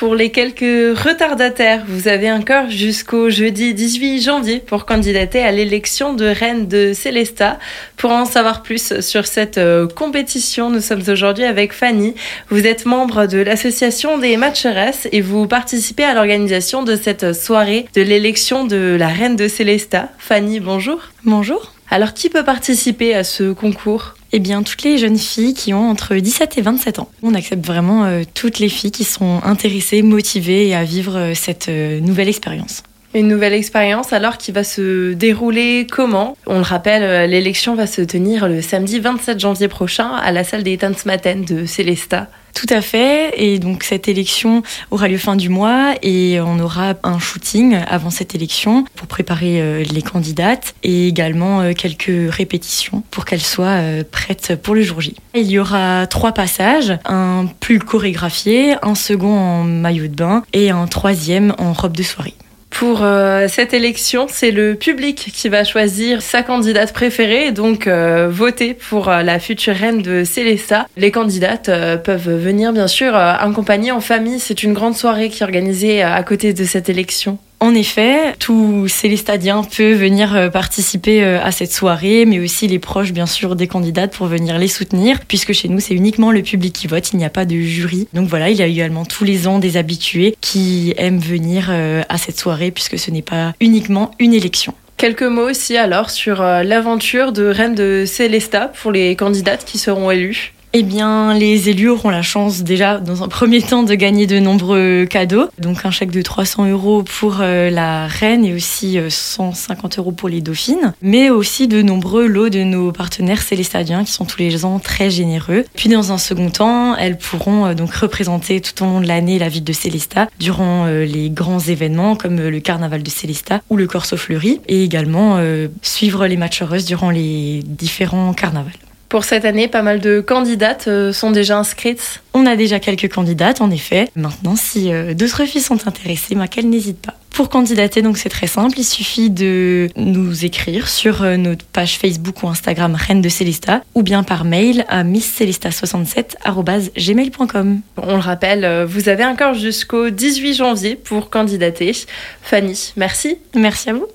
Pour les quelques retardataires, vous avez encore jusqu'au jeudi 18 janvier pour candidater à l'élection de reine de Célesta. Pour en savoir plus sur cette euh, compétition, nous sommes aujourd'hui avec Fanny. Vous êtes membre de l'association des matcheresses et vous participez à l'organisation de cette soirée de l'élection de la reine de Célesta. Fanny, bonjour. Bonjour. Alors qui peut participer à ce concours? Eh bien, toutes les jeunes filles qui ont entre 17 et 27 ans. On accepte vraiment euh, toutes les filles qui sont intéressées, motivées à vivre euh, cette euh, nouvelle expérience. Une nouvelle expérience alors qui va se dérouler comment? On le rappelle, l'élection va se tenir le samedi 27 janvier prochain à la salle des Tanzmatten de Célesta. Tout à fait. Et donc cette élection aura lieu fin du mois et on aura un shooting avant cette élection pour préparer euh, les candidates et également euh, quelques répétitions pour qu'elles soient euh, prêtes pour le jour J. Il y aura trois passages, un plus chorégraphié, un second en maillot de bain et un troisième en robe de soirée. Pour euh, cette élection, c'est le public qui va choisir sa candidate préférée et donc euh, voter pour euh, la future reine de Célesta. Les candidates peuvent venir bien sûr accompagnées en famille. C'est une grande soirée qui est organisée à côté de cette élection. En effet, tous Célestadiens peuvent venir euh, participer euh, à cette soirée, mais aussi les proches, bien sûr, des candidates pour venir les soutenir, puisque chez nous, c'est uniquement le public qui vote, il n'y a pas de jury. Donc voilà, il y a également tous les ans des habitués qui aiment venir euh, à cette soirée, puisque ce n'est pas uniquement une élection. Quelques mots aussi alors sur l'aventure de Reine de Célesta pour les candidates qui seront élues. Eh bien, les élus auront la chance déjà, dans un premier temps, de gagner de nombreux cadeaux. Donc un chèque de 300 euros pour euh, la reine et aussi 150 euh, euros pour les dauphines. Mais aussi de nombreux lots de nos partenaires célestadiens qui sont tous les ans très généreux. Puis dans un second temps, elles pourront euh, donc représenter tout au long de l'année la ville de Célestat durant les grands événements comme le carnaval de Célestat ou le Corso Fleuri et également suivre les matchs heureuses durant les différents carnavals. Pour cette année, pas mal de candidates euh, sont déjà inscrites. On a déjà quelques candidates, en effet. Maintenant, si euh, d'autres filles sont intéressées, bah, qu'elles n'hésitent pas. Pour candidater, donc c'est très simple, il suffit de nous écrire sur euh, notre page Facebook ou Instagram Reine de Célesta ou bien par mail à misscelesta67@gmail.com. On le rappelle, vous avez encore jusqu'au 18 janvier pour candidater. Fanny, merci. Merci à vous.